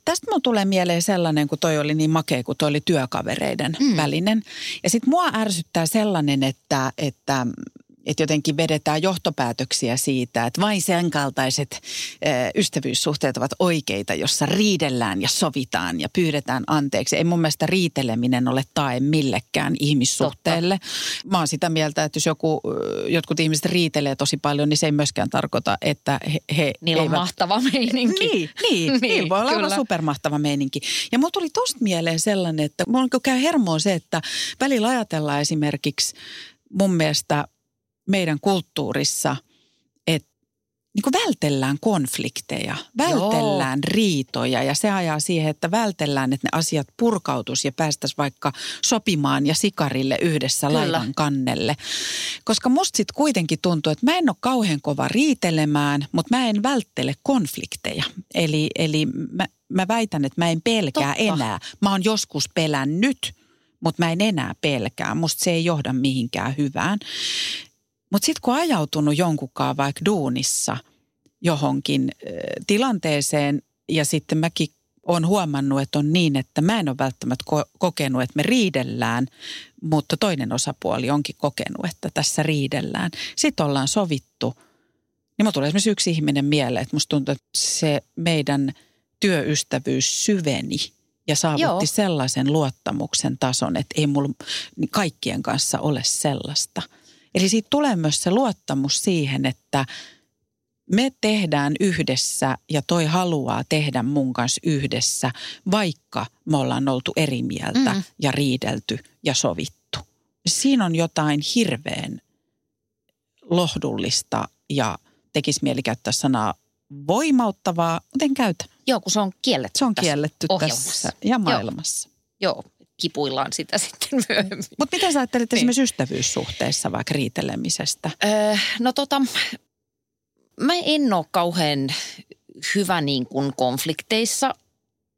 Tästä mun tulee mieleen sellainen, kun toi oli niin makea, kun toi oli työkavereiden mm. välinen. Ja sitten mua ärsyttää sellainen, että, että että jotenkin vedetään johtopäätöksiä siitä, että vain sen kaltaiset ystävyyssuhteet ovat oikeita, jossa riidellään ja sovitaan ja pyydetään anteeksi. Ei mun mielestä riiteleminen ole tae millekään ihmissuhteelle. Totta. Mä oon sitä mieltä, että jos joku, jotkut ihmiset riitelee tosi paljon, niin se ei myöskään tarkoita, että he, he Niillä eivät... on mahtava meininki. Niin, niin, niin voi olla aivan supermahtava meininki. Ja mulla tuli tosta mieleen sellainen, että mulla käy hermoon se, että välillä ajatellaan esimerkiksi mun mielestä – meidän kulttuurissa, että niin kuin vältellään konflikteja, vältellään Joo. riitoja ja se ajaa siihen, että vältellään, että ne asiat purkautus ja päästäisiin vaikka sopimaan ja sikarille yhdessä Kyllä. laivan kannelle. Koska musta sitten kuitenkin tuntuu, että mä en ole kauhean kova riitelemään, mutta mä en välttele konflikteja. Eli, eli mä, mä väitän, että mä en pelkää Totta. enää. Mä oon joskus pelännyt, mutta mä en enää pelkää. Musta se ei johda mihinkään hyvään. Mutta sitten kun ajautunut jonkunkaan vaikka duunissa johonkin äh, tilanteeseen ja sitten mäkin olen huomannut, että on niin, että mä en ole välttämättä ko- kokenut, että me riidellään, mutta toinen osapuoli onkin kokenut, että tässä riidellään. Sitten ollaan sovittu. Niin mulla tulee esimerkiksi yksi ihminen mieleen, että musta tuntuu, että se meidän työystävyys syveni ja saavutti Joo. sellaisen luottamuksen tason, että ei mulla kaikkien kanssa ole sellaista – Eli siitä tulee myös se luottamus siihen, että me tehdään yhdessä ja toi haluaa tehdä mun kanssa yhdessä, vaikka me ollaan oltu eri mieltä mm. ja riidelty ja sovittu. Siinä on jotain hirveän lohdullista ja tekisi mieli käyttää sanaa voimauttavaa, mutta en käytä. Joo, kun se on kielletty Se on kielletty tässä, tässä ja maailmassa. Joo. Joo, kipuillaan sitä sitten myöhemmin. Mutta mitä sä ajattelet niin. esimerkiksi ystävyyssuhteessa vaikka riitelemisestä? Öö, no tota, mä en ole kauhean hyvä niin kuin konflikteissa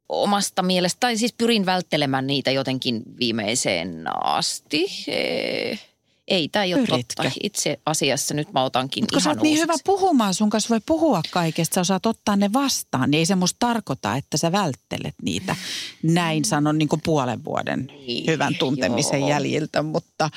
omasta mielestä, tai siis pyrin välttelemään niitä jotenkin viimeiseen asti. Eh, Ei, tämä ei ole Pyritkö? totta. Itse asiassa nyt mä otankin Kun sä ihan oot niin hyvä puhumaan, sun kanssa voi puhua kaikesta, sä osaat ottaa ne vastaan, niin ei se musta tarkoita, että sä välttelet niitä. Näin sanon niin kuin puolen vuoden Niin, hyvän tuntemisen joo. jäljiltä, mutta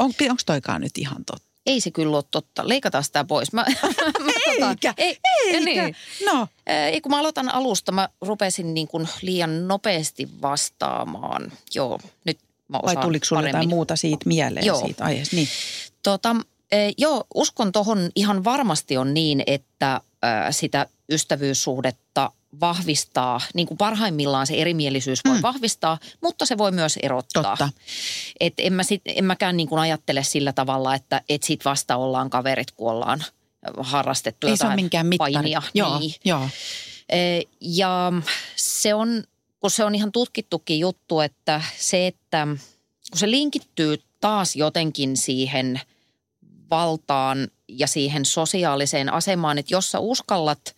on, onko toikaan nyt ihan totta? Ei se kyllä ole totta. Leikataan sitä pois. Mä, mä Eikä, ei, eikä. Niin. No, Ää, Ei, kun mä aloitan alusta, mä rupesin niin kuin liian nopeasti vastaamaan. Joo, nyt mä vai tuliko paremmin. jotain muuta siitä mieleen Joo. siitä aiheesta? Niin. Tota, eh, joo, uskon tohon ihan varmasti on niin, että sitä ystävyyssuhdetta vahvistaa, niin kuin parhaimmillaan se erimielisyys voi mm. vahvistaa, mutta se voi myös erottaa. Totta. Et en, mä sit, en mäkään niin kuin ajattele sillä tavalla, että et sit vasta ollaan kaverit, kun ollaan harrastettu Ei se ole jotain minkään mittari. painia. Joo, Niin. joo. Eh, Ja se on, kun se on ihan tutkittukin juttu, että se, että kun se linkittyy taas jotenkin siihen valtaan ja siihen sosiaaliseen asemaan, että jos sä uskallat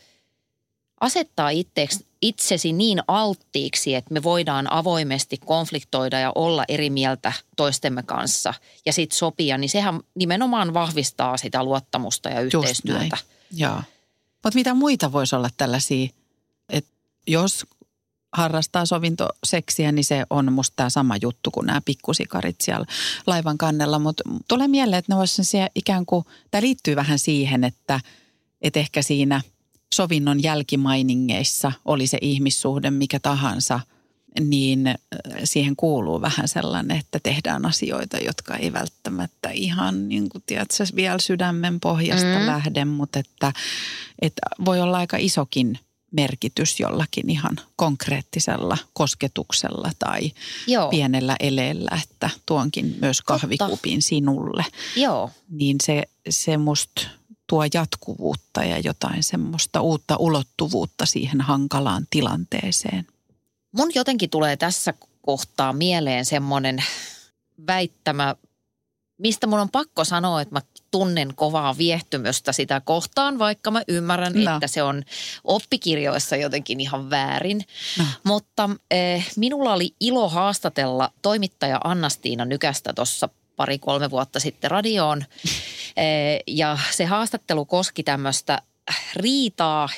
asettaa itseksi, itsesi niin alttiiksi, että me voidaan avoimesti konfliktoida ja olla eri mieltä toistemme kanssa ja sitten sopia, niin sehän nimenomaan vahvistaa sitä luottamusta ja Just näin. yhteistyötä. Joo. Mutta mitä muita voisi olla tällaisia, että jos harrastaa sovintoseksiä, niin se on musta tämä sama juttu kuin nämä pikkusikarit siellä laivan kannella. Mutta tulee mieleen, että ne voisi siellä ikään kuin, tämä liittyy vähän siihen, että, että ehkä siinä sovinnon jälkimainingeissa oli se ihmissuhde mikä tahansa, niin äh, siihen kuuluu vähän sellainen, että tehdään asioita, jotka ei välttämättä ihan niin kuin, tiedätkö, vielä sydämen pohjasta mm. lähde, mutta että, että voi olla aika isokin merkitys jollakin ihan konkreettisella kosketuksella tai Joo, pienellä eleellä, että tuonkin myös kahvikupin sinulle. joo. Niin se, se musta tuo jatkuvuutta ja jotain semmoista uutta ulottuvuutta siihen hankalaan tilanteeseen. Mun jotenkin tulee tässä kohtaa mieleen semmoinen väittämä, mistä mun on pakko sanoa, että mä tunnen kovaa viehtymystä sitä kohtaan, vaikka mä ymmärrän, No. että se on oppikirjoissa jotenkin ihan väärin. No. Mutta eh, minulla oli ilo haastatella toimittaja Annastiina Nykästä tuossa pari-kolme vuotta sitten radioon. Eh, ja se haastattelu koski tämmöistä riitaa,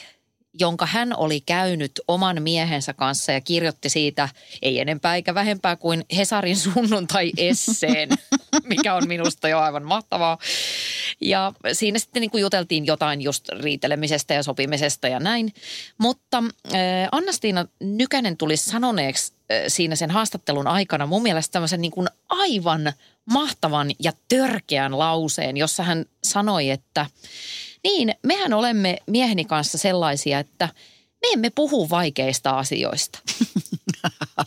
jonka hän oli käynyt oman miehensä kanssa ja kirjoitti siitä ei enempää eikä vähempää kuin Hesarin sunnuntai-esseen, mikä on minusta jo aivan mahtavaa. Ja siinä sitten niin kuin juteltiin jotain just riitelemisestä ja sopimisesta ja näin. Mutta äh, Annastiina Nykänen tuli sanoneeksi äh, siinä sen haastattelun aikana mun mielestä tämmöisen niin kuin aivan mahtavan ja törkeän lauseen, jossa hän sanoi, että niin, mehän olemme mieheni kanssa sellaisia, että me emme puhu vaikeista asioista.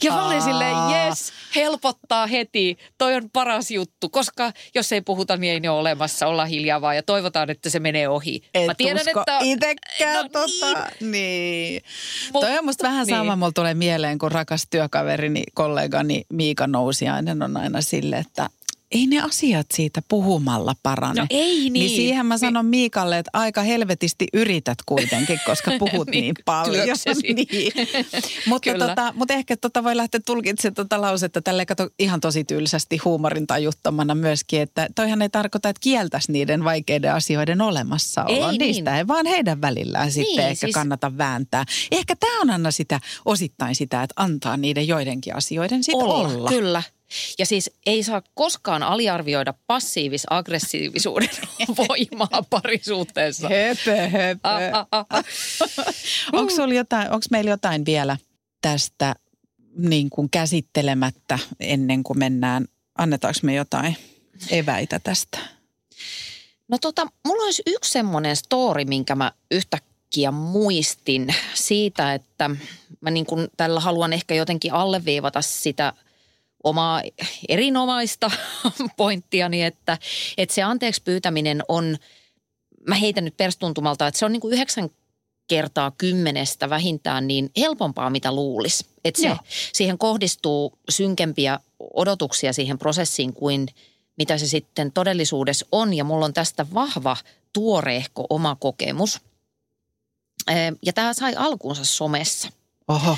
Ja mä olin silleen, jes, helpottaa heti. Toi on paras juttu, koska jos ei puhuta, niin ei ne ole olemassa. Ollaan hiljaa vaan ja toivotaan, että se menee ohi. Et mä tiedän, usko että... itekään No tota. Niin. Mut- Toi on musta vähän niin. sama, mulla tulee mieleen, kun rakas työkaverini, kollegani Miika Nousiainen on aina sille, että ei ne asiat siitä puhumalla parane. No ei niin. Niin siihen mä sanon Miikalle, että aika helvetisti yrität kuitenkin, koska puhut Niin, niin, paljon. niin. mutta, tota, mutta ehkä tota voi lähteä tulkitsemaan tota lausetta tälle kato ihan tosi tylsästi huumorin tajuttomana myöskin, että toihan ei tarkoita, että kieltäisi niiden vaikeiden asioiden olemassaolon. Ei Niistä niin. ei vaan heidän välillään sitten Niin, ehkä siis- kannata vääntää. Ehkä tämä on aina sitä, osittain sitä, että antaa niiden joidenkin asioiden sitten olla. olla. Kyllä. Ja siis ei saa koskaan aliarvioida passiivis-aggressiivisuuden voimaa parisuhteessa. Höpö, höpö. Ah, ah, ah, ah. Onko jotain, onko meillä jotain vielä tästä niin kuin käsittelemättä ennen kuin mennään, annetaanko me jotain eväitä tästä? No tota, mulla olisi yksi semmoinen story, minkä mä yhtäkkiä muistin siitä, että mä niin kuin tällä haluan ehkä jotenkin alleviivata sitä omaa erinomaista pointtiani, että, että se anteeksi pyytäminen on, mä heitän nyt perstuntumalta, että se on niin kuin yhdeksän kertaa kymmenestä vähintään niin helpompaa, mitä luulisi. Että se, Joo. siihen kohdistuu synkempiä odotuksia siihen prosessiin kuin mitä se sitten todellisuudessa on. Ja mulla on tästä vahva, tuoreehko oma kokemus. Ja tämä sai alkuunsa somessa. Oho.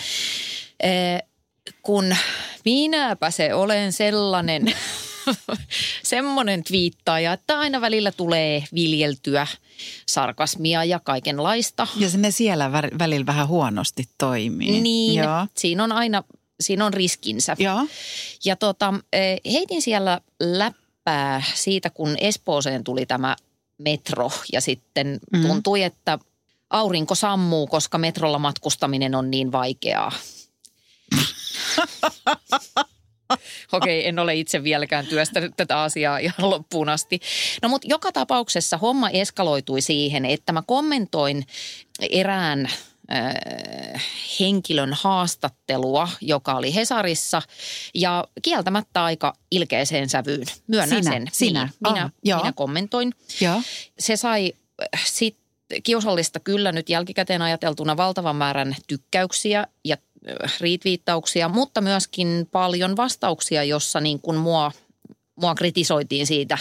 Kun minäpä se olen sellainen, semmoinen twiittaaja, että aina välillä tulee viljeltyä sarkasmia ja kaikenlaista. Ja se ne siellä vä- välillä vähän huonosti toimii. Niin, Joo. siinä on aina, siinä on riskinsä. Joo. Ja tota, eh, heitin siellä läppää siitä, kun Espooseen tuli tämä metro ja sitten Mhm. tuntui, että aurinko sammuu, koska metrolla matkustaminen on niin vaikeaa. Okei, en ole itse vieläkään työstänyt tätä asiaa ihan loppuun asti. No mutta joka tapauksessa homma eskaloitui siihen, että mä kommentoin erään äh, henkilön haastattelua, joka oli Hesarissa ja kieltämättä aika ilkeeseen sävyyn. Myönnän Sinä, sen. sinä. Niin, minä, Ah, joo. minä kommentoin. Joo. Se sai äh, sit kiusallista kyllä nyt jälkikäteen ajateltuna valtavan määrän tykkäyksiä ja retweettauksia, mutta myöskin paljon vastauksia, jossa niin kuin mua, mua kritisoitiin siitä.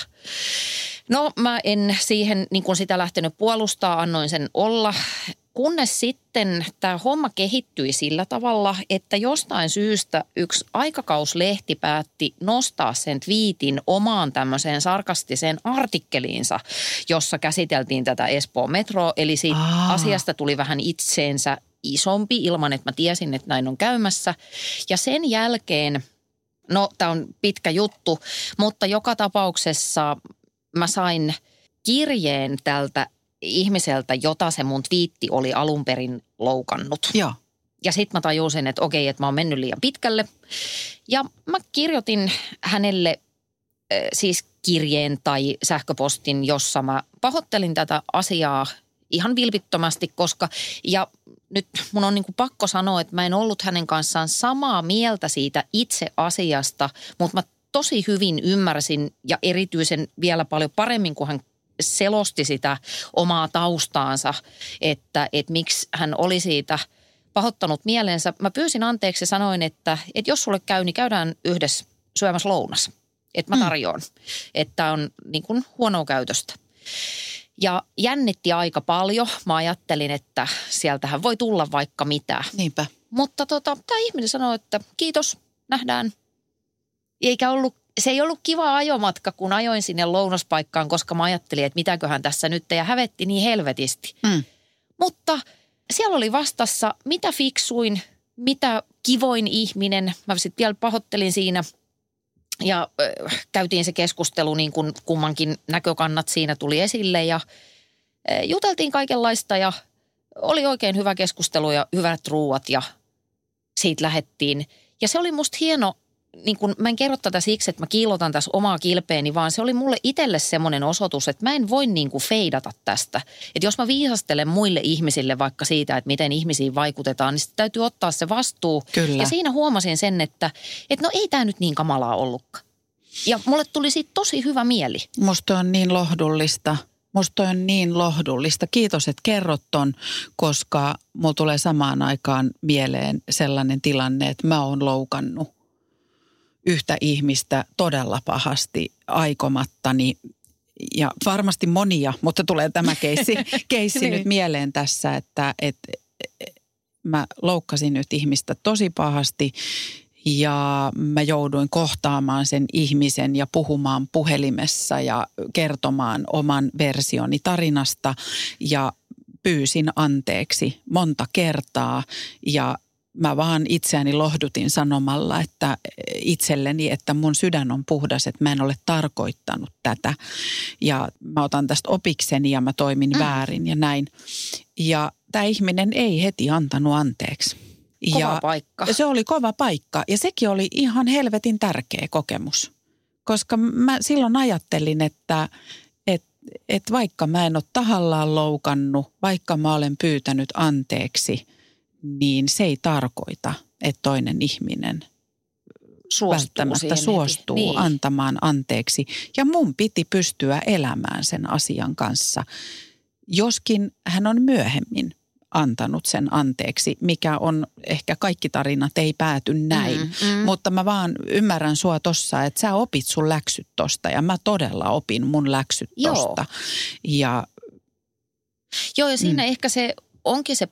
No mä en siihen niin kuin sitä lähtenyt puolustaa, annoin sen olla. Kunnes sitten tämä homma kehittyi sillä tavalla, että jostain syystä yksi aikakauslehti päätti nostaa sen twiitin omaan tämmöiseen sarkastiseen artikkeliinsa, jossa käsiteltiin tätä Espoon metroa. Eli siitä Aa. asiasta tuli vähän itseensä isompi ilman, että mä tiesin, että näin on käymässä. Ja sen jälkeen, no tämä on pitkä juttu, mutta joka tapauksessa mä sain kirjeen tältä ihmiseltä, jota se mun twiitti oli alun perin loukannut. Joo. Ja sitten mä tajusin, että okei, että mä oon mennyt liian pitkälle. Ja mä kirjoitin hänelle äh, siis kirjeen tai sähköpostin, jossa mä pahoittelin tätä asiaa ihan vilpittömästi, koska ja nyt mun on niin kuin pakko sanoa, että mä en ollut hänen kanssaan samaa mieltä siitä itse asiasta, mutta mä tosi hyvin ymmärsin ja erityisen vielä paljon paremmin, kun hän selosti sitä omaa taustaansa, että, että miksi hän oli siitä pahoittanut mielensä. Mä pyysin anteeksi ja sanoin, että, että jos sulle käy, niin käydään yhdessä syömässä lounas. Että mä tarjoan, että on niin kuin huonoa käytöstä. Ja jännitti aika paljon. Mä ajattelin, että sieltähän voi tulla vaikka mitä. Niinpä. Mutta tota, tämä ihminen sanoi, että kiitos, nähdään. Eikä ollut, se ei ollut kiva ajomatka, kun ajoin sinne lounaspaikkaan, koska mä ajattelin, että mitäköhän tässä nyt ja hävetti niin helvetisti. Mm. Mutta siellä oli vastassa mitä fiksuin, mitä kivoin ihminen. Mä sitten vielä pahoittelin siinä ja äh, käytiin se keskustelu niin kuin kummankin näkökannat siinä tuli esille ja äh, juteltiin kaikenlaista ja oli oikein hyvä keskustelu ja hyvät ruuat ja siitä lähettiin. Ja se oli musta hieno, niin kun, mä en kerro tätä siksi, että mä kiilotan tässä omaa kilpeeni, vaan se oli mulle itselle semmoinen osoitus, että mä en voi niin kuin feidata tästä. Että jos mä viisastelen muille ihmisille vaikka siitä, että miten ihmisiin vaikutetaan, niin sitten täytyy ottaa se vastuu. Kyllä. Ja siinä huomasin sen, että, että no ei tämä nyt niin kamalaa ollutkaan. Ja mulle tuli siitä tosi hyvä mieli. Musta on niin lohdullista. Musta on niin lohdullista. Kiitos, että kerrot ton, koska mulla tulee samaan aikaan mieleen sellainen tilanne, että mä oon loukannut yhtä ihmistä todella pahasti aikomattani. Ja varmasti monia, mutta tulee tämä keissi, keissi Niin. nyt mieleen tässä, että, että mä loukkasin nyt ihmistä tosi pahasti ja mä jouduin kohtaamaan sen ihmisen ja puhumaan puhelimessa ja kertomaan oman versioni tarinasta ja pyysin anteeksi monta kertaa ja mä vaan itseäni lohdutin sanomalla, että itselleni, että mun sydän on puhdas, että mä en ole tarkoittanut tätä. Ja mä otan tästä opikseni ja mä toimin mm. väärin ja näin. Ja tämä ihminen ei heti antanut anteeksi. Kova ja paikka. Se oli kova paikka ja sekin oli ihan helvetin tärkeä kokemus. Koska mä silloin ajattelin, että et, et vaikka mä en ole tahallaan loukannut, vaikka mä olen pyytänyt anteeksi, niin se ei tarkoita, että toinen ihminen Suostuu välttämättä suostuu Niin. antamaan anteeksi. Ja mun piti pystyä elämään sen asian kanssa, joskin hän on myöhemmin antanut sen anteeksi, mikä on ehkä kaikki tarinat ei pääty näin. Mm, mm. Mutta mä vaan ymmärrän sua tossa, että sä opit sun läksyt tosta ja mä todella opin mun läksyt Joo. tosta. Ja Joo, ja siinä mm. ehkä se onkin se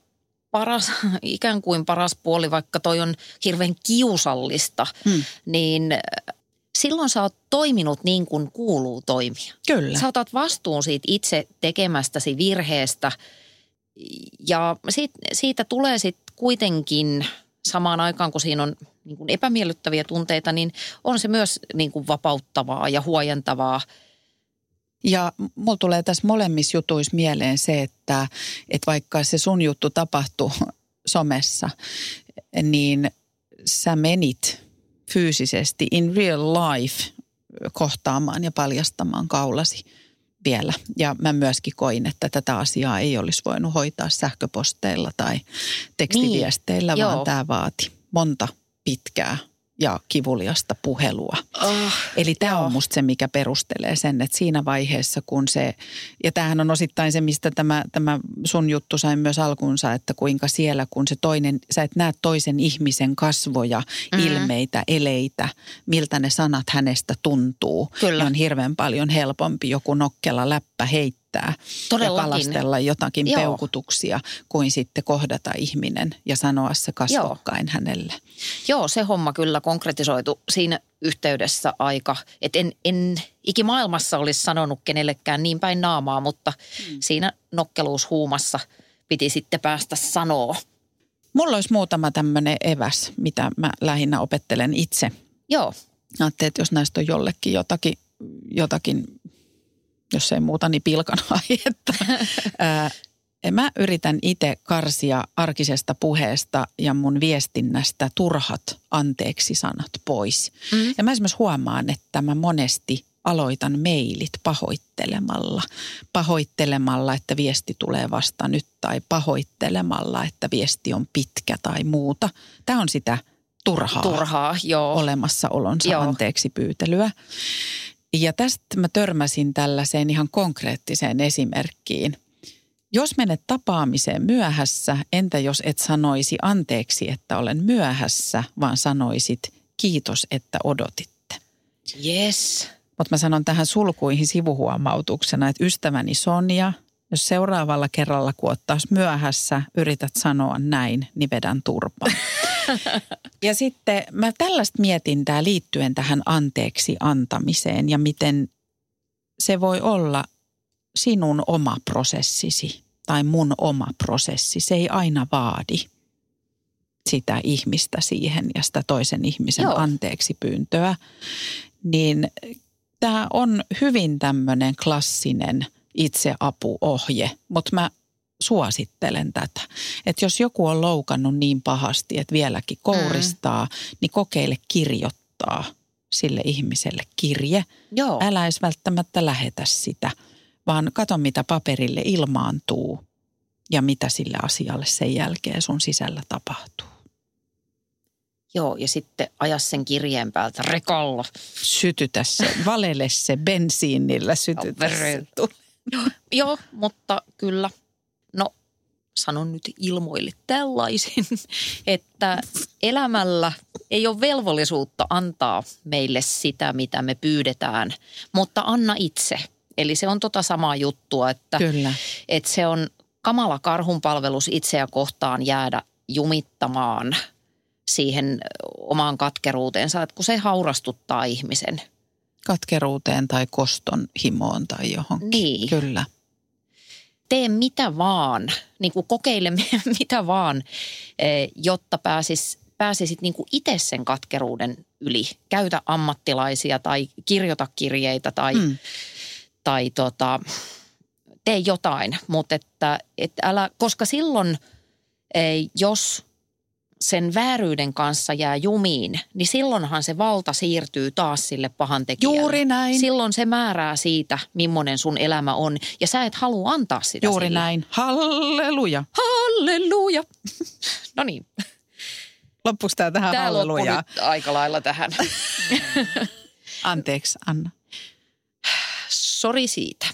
paras, ikään kuin paras puoli, vaikka toi on hirveän kiusallista, hmm. niin äh, silloin sä oot toiminut niin kuin kuuluu toimia. Kyllä. Sä otat vastuun siitä itse tekemästäsi virheestä ja siitä, siitä tulee sitten kuitenkin samaan aikaan, kun siinä on niin kuin epämiellyttäviä tunteita, niin on se myös niin kuin vapauttavaa ja huojentavaa. Ja mulla tulee tässä molemmissa jutuissa mieleen se, että, että vaikka se sun juttu tapahtui somessa, niin sä menit fyysisesti in real life kohtaamaan ja paljastamaan kaulasi vielä. Ja mä myöskin koin, että tätä asiaa ei olisi voinut hoitaa sähköposteilla tai tekstiviesteillä, niin, vaan joo. tämä vaati monta pitkää ja kivuliasta puhelua. Oh, Eli tämä on musta se, mikä perustelee sen, että siinä vaiheessa kun se, ja tämähän on osittain se, mistä tämä, tämä sun juttu sai myös alkunsa, että kuinka siellä kun se toinen, sä et näe toisen ihmisen kasvoja, mm-hmm. ilmeitä, eleitä, miltä ne sanat hänestä tuntuu. Kyllä. Niin on hirveän paljon helpompi joku nokkela läppä heittää heittää Todellakin. ja kalastella jotakin Joo. peukutuksia kuin sitten kohdata ihminen ja sanoa se kasvokkain Joo. hänelle. Joo, se homma kyllä konkretisoitu siinä yhteydessä aika, että en, en ikimaailmassa olisi sanonut kenellekään niin päin naamaa, mutta hmm. siinä nokkeluushuumassa piti sitten päästä sanoa. Mulla olisi muutama tämmöinen eväs, mitä mä lähinnä opettelen itse. Joo. Ajattelin, että jos näistä on jollekin jotakin, jotakin jos ei muuta, niin pilkan aihetta. Mä yritän itse karsia arkisesta puheesta ja mun viestinnästä turhat anteeksi sanat pois. Mm. Ja mä esimerkiksi huomaan, että mä monesti aloitan mailit pahoittelemalla. Pahoittelemalla, että viesti tulee vasta nyt tai pahoittelemalla, että viesti on pitkä tai muuta. Tämä on sitä turhaa, turhaa joo. olemassaolonsa joo. anteeksi pyytelyä. Ja tästä mä törmäsin tällaiseen ihan konkreettiseen esimerkkiin. Jos menet tapaamiseen myöhässä, entä jos et sanoisi anteeksi, että olen myöhässä, vaan sanoisit kiitos, että odotitte. Yes. Mutta mä sanon tähän sulkuihin sivuhuomautuksena, että ystäväni Sonja, jos seuraavalla kerralla, kun ottaisi myöhässä, yrität sanoa näin, niin vedän turpaan. ja sitten mä tällaista mietin tää liittyen tähän anteeksi antamiseen ja miten se voi olla sinun oma prosessisi tai mun oma prosessi. Se ei aina vaadi sitä ihmistä siihen ja sitä toisen ihmisen Joo. anteeksi pyyntöä. Niin tämä on hyvin tämmöinen klassinen itseapuohje, mutta mä suosittelen tätä. Että jos joku on loukannut niin pahasti, että vieläkin kouristaa, mm. niin kokeile kirjoittaa sille ihmiselle kirje. Joo. Älä edes välttämättä lähetä sitä, vaan kato mitä paperille ilmaantuu ja mitä sille asialle sen jälkeen sun sisällä tapahtuu. Joo, ja sitten aja sen kirjeen päältä rekalla. Sytytä se, valele se bensiinillä, sytytä se. Joo, mutta kyllä sanon nyt ilmoille tällaisin, että elämällä ei ole velvollisuutta antaa meille sitä, mitä me pyydetään, mutta anna itse. Eli se on tota samaa juttua, että, Kyllä. että se on kamala karhunpalvelus itseä kohtaan jäädä jumittamaan siihen omaan katkeruuteensa, että kun se haurastuttaa ihmisen. Katkeruuteen tai koston himoon tai johonkin. Niin. Kyllä tee mitä vaan, niin kuin kokeile mitä vaan, eh, jotta pääsis, pääsisit niin kuin itse sen katkeruuden yli. Käytä ammattilaisia tai kirjoita kirjeitä tai, mm. tai tota, tee jotain, mutta että, että älä, koska silloin, eh, jos sen vääryyden kanssa jää jumiin, niin silloinhan se valta siirtyy taas sille pahan tekijälle. Juuri näin. Silloin se määrää siitä, millainen sun elämä on. Ja sä et halua antaa sitä Juuri sille. näin. Halleluja. Halleluja. no niin. Loppuuko tämä tähän Tää hallelujaa? Tämä aika lailla tähän. Anteeksi, Anna. Sori siitä.